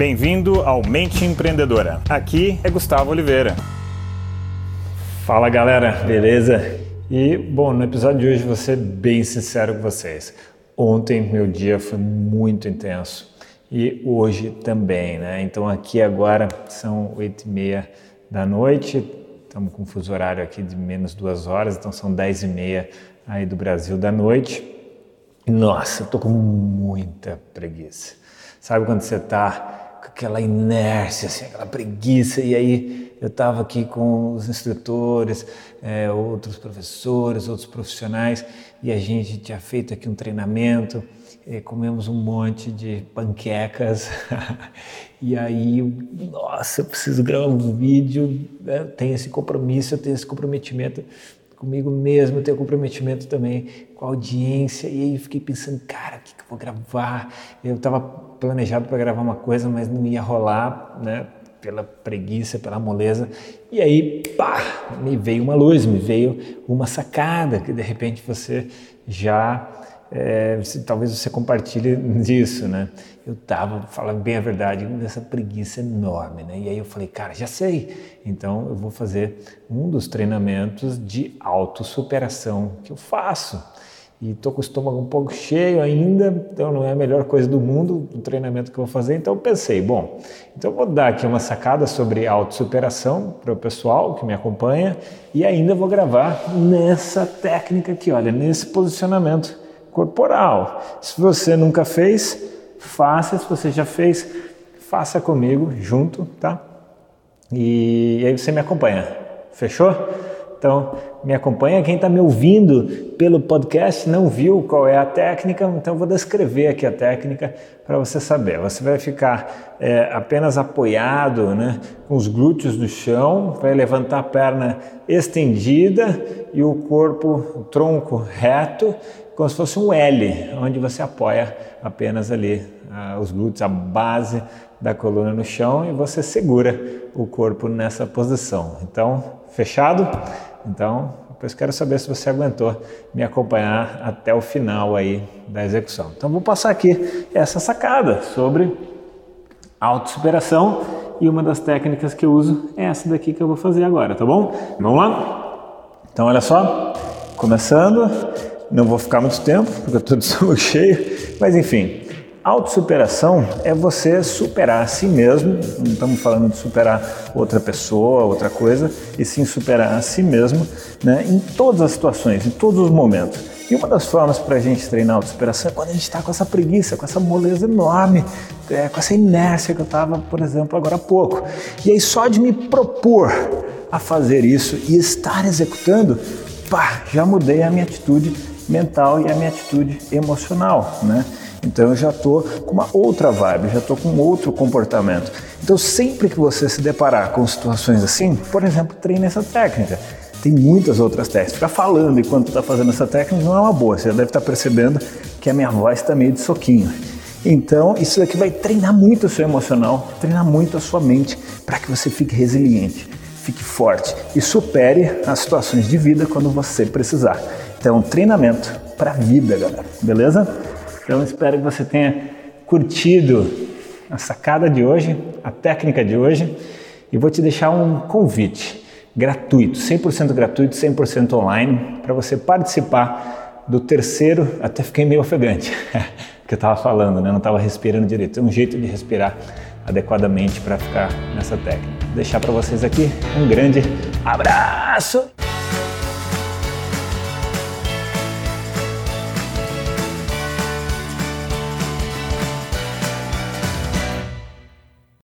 Bem-vindo ao Mente Empreendedora. Aqui é Gustavo Oliveira. Fala galera, beleza? E bom, no episódio de hoje vou ser bem sincero com vocês. Ontem meu dia foi muito intenso e hoje também, né? Então aqui agora são oito e meia da noite, estamos com um fuso horário aqui de menos duas horas, então são dez e meia aí do Brasil da noite. Nossa, eu tô com muita preguiça. Sabe quando você tá aquela inércia, assim, aquela preguiça, e aí eu estava aqui com os instrutores, é, outros professores, outros profissionais, e a gente tinha feito aqui um treinamento, é, comemos um monte de panquecas, e aí, nossa, eu preciso gravar um vídeo, né? eu tenho esse compromisso, eu tenho esse comprometimento comigo mesmo, tenho comprometimento também com a audiência, e aí eu fiquei pensando, cara, o que, que eu vou gravar? Eu estava planejado para gravar uma coisa, mas não ia rolar, né? Pela preguiça, pela moleza. E aí, pá, me veio uma luz, me veio uma sacada, que de repente você já é, talvez você compartilhe disso, né? Eu tava, falando bem a verdade, nessa preguiça enorme, né? E aí eu falei, cara, já sei. Então eu vou fazer um dos treinamentos de autossuperação que eu faço. E tô com o estômago um pouco cheio ainda, então não é a melhor coisa do mundo o treinamento que eu vou fazer. Então eu pensei, bom, então eu vou dar aqui uma sacada sobre autossuperação para o pessoal que me acompanha e ainda vou gravar nessa técnica aqui, olha, nesse posicionamento corporal. Se você nunca fez, faça. Se você já fez, faça comigo junto, tá? E, aí você me acompanha. Fechou? Então, me acompanha. Quem está me ouvindo pelo podcast não viu qual é a técnica, então vou descrever aqui a técnica para você saber. Você vai ficar é, apenas apoiado, né, com os glúteos no chão, vai levantar a perna estendida e o corpo, o tronco reto como se fosse um L, onde você apoia apenas ali os glúteos, a base da coluna no chão e você segura o corpo nessa posição. Então, fechado? Então, depois quero saber se você aguentou me acompanhar até o final aí da execução. Então, vou passar aqui essa sacada sobre autossuperação e uma das técnicas que eu uso é essa daqui que eu vou fazer agora, tá bom? Vamos lá? Então, olha só, começando. Não vou ficar muito tempo, porque eu estou de cheio, mas enfim, autossuperação é você superar a si mesmo, não estamos falando de superar outra pessoa, outra coisa, e sim superar a si mesmo né, em todas as situações, em todos os momentos. E uma das formas para a gente treinar autossuperação é quando a gente está com essa preguiça, com essa moleza enorme, é, com essa inércia que eu estava, por exemplo, agora há pouco. E aí só de me propor a fazer isso e estar executando, pá, já mudei a minha atitude mental e a minha atitude emocional, né? Então eu já estou com uma outra vibe, já estou com outro comportamento. Então sempre que você se deparar com situações assim, por exemplo, treine essa técnica. Tem muitas outras técnicas. Ficar falando enquanto está fazendo essa técnica não é uma boa. Você já deve estar tá percebendo que a minha voz está meio de soquinho. Então, isso daqui vai treinar muito o seu emocional, treinar muito a sua mente para que você fique resiliente, fique forte e supere as situações de vida quando você precisar. Então, treinamento para a vida, galera. Beleza? Então, espero que você tenha curtido a sacada de hoje, a técnica de hoje, e vou te deixar um convite gratuito, 100% gratuito, 100% online, para você participar do terceiro, até fiquei meio ofegante, que eu estava falando, né? não estava respirando direito. É um jeito de respirar adequadamente para ficar nessa técnica. Vou deixar para vocês aqui um grande abraço!